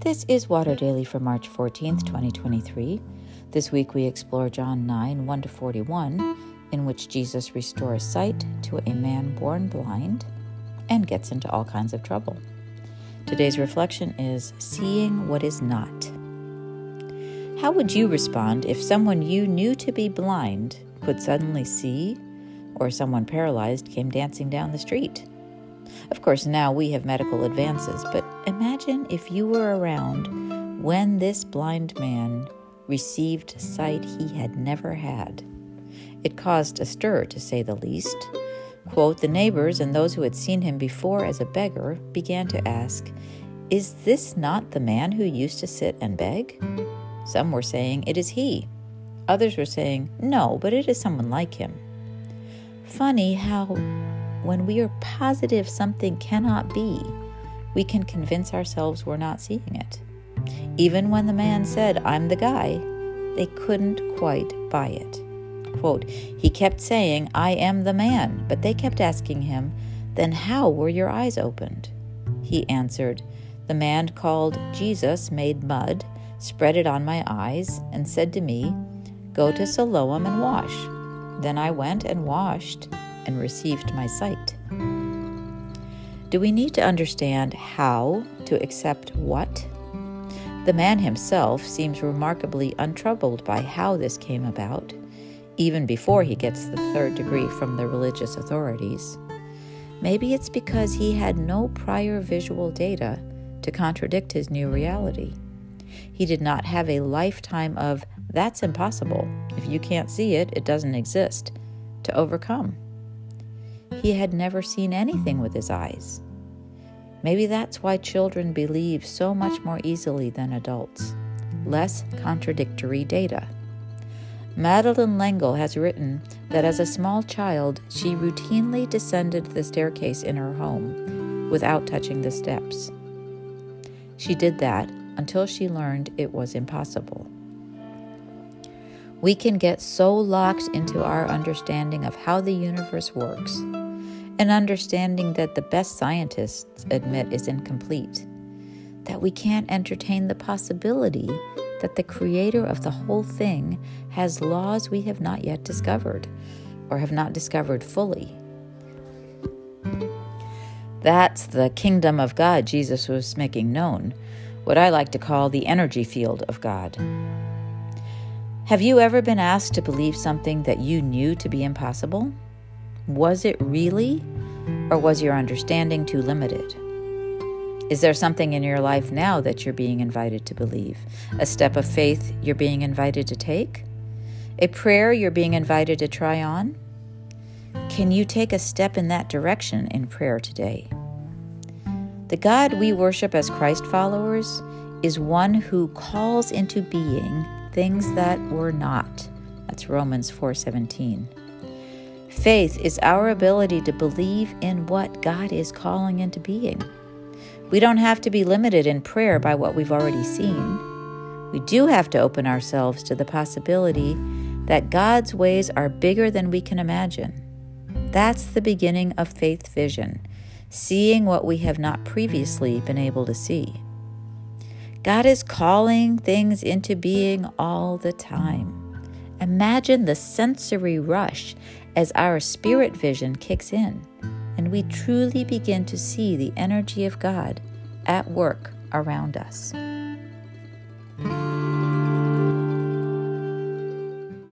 This is Water Daily for March 14th, 2023. This week we explore John 9 1 to 41, in which Jesus restores sight to a man born blind and gets into all kinds of trouble. Today's reflection is seeing what is not. How would you respond if someone you knew to be blind could suddenly see, or someone paralyzed came dancing down the street? Of course, now we have medical advances, but imagine if you were around when this blind man received sight he had never had. It caused a stir, to say the least. Quote, the neighbors and those who had seen him before as a beggar began to ask, Is this not the man who used to sit and beg? Some were saying, It is he. Others were saying, No, but it is someone like him. Funny how, when we are positive something cannot be, we can convince ourselves we're not seeing it. Even when the man said, I'm the guy, they couldn't quite buy it. Quote, he kept saying, I am the man, but they kept asking him, Then how were your eyes opened? He answered, The man called Jesus made mud, spread it on my eyes, and said to me, Go to Siloam and wash. Then I went and washed and received my sight. Do we need to understand how to accept what? The man himself seems remarkably untroubled by how this came about, even before he gets the third degree from the religious authorities. Maybe it's because he had no prior visual data to contradict his new reality. He did not have a lifetime of, that's impossible. If you can't see it, it doesn't exist, to overcome. He had never seen anything with his eyes. Maybe that's why children believe so much more easily than adults. Less contradictory data. Madeleine L'Engle has written that as a small child, she routinely descended the staircase in her home without touching the steps. She did that until she learned it was impossible. We can get so locked into our understanding of how the universe works, an understanding that the best scientists admit is incomplete, that we can't entertain the possibility that the creator of the whole thing has laws we have not yet discovered or have not discovered fully. That's the kingdom of God Jesus was making known, what I like to call the energy field of God. Have you ever been asked to believe something that you knew to be impossible? Was it really, or was your understanding too limited? Is there something in your life now that you're being invited to believe? A step of faith you're being invited to take? A prayer you're being invited to try on? Can you take a step in that direction in prayer today? The God we worship as Christ followers is one who calls into being things that were not. That's Romans 4:17. Faith is our ability to believe in what God is calling into being. We don't have to be limited in prayer by what we've already seen. We do have to open ourselves to the possibility that God's ways are bigger than we can imagine. That's the beginning of faith vision, seeing what we have not previously been able to see. God is calling things into being all the time. Imagine the sensory rush as our spirit vision kicks in and we truly begin to see the energy of God at work around us.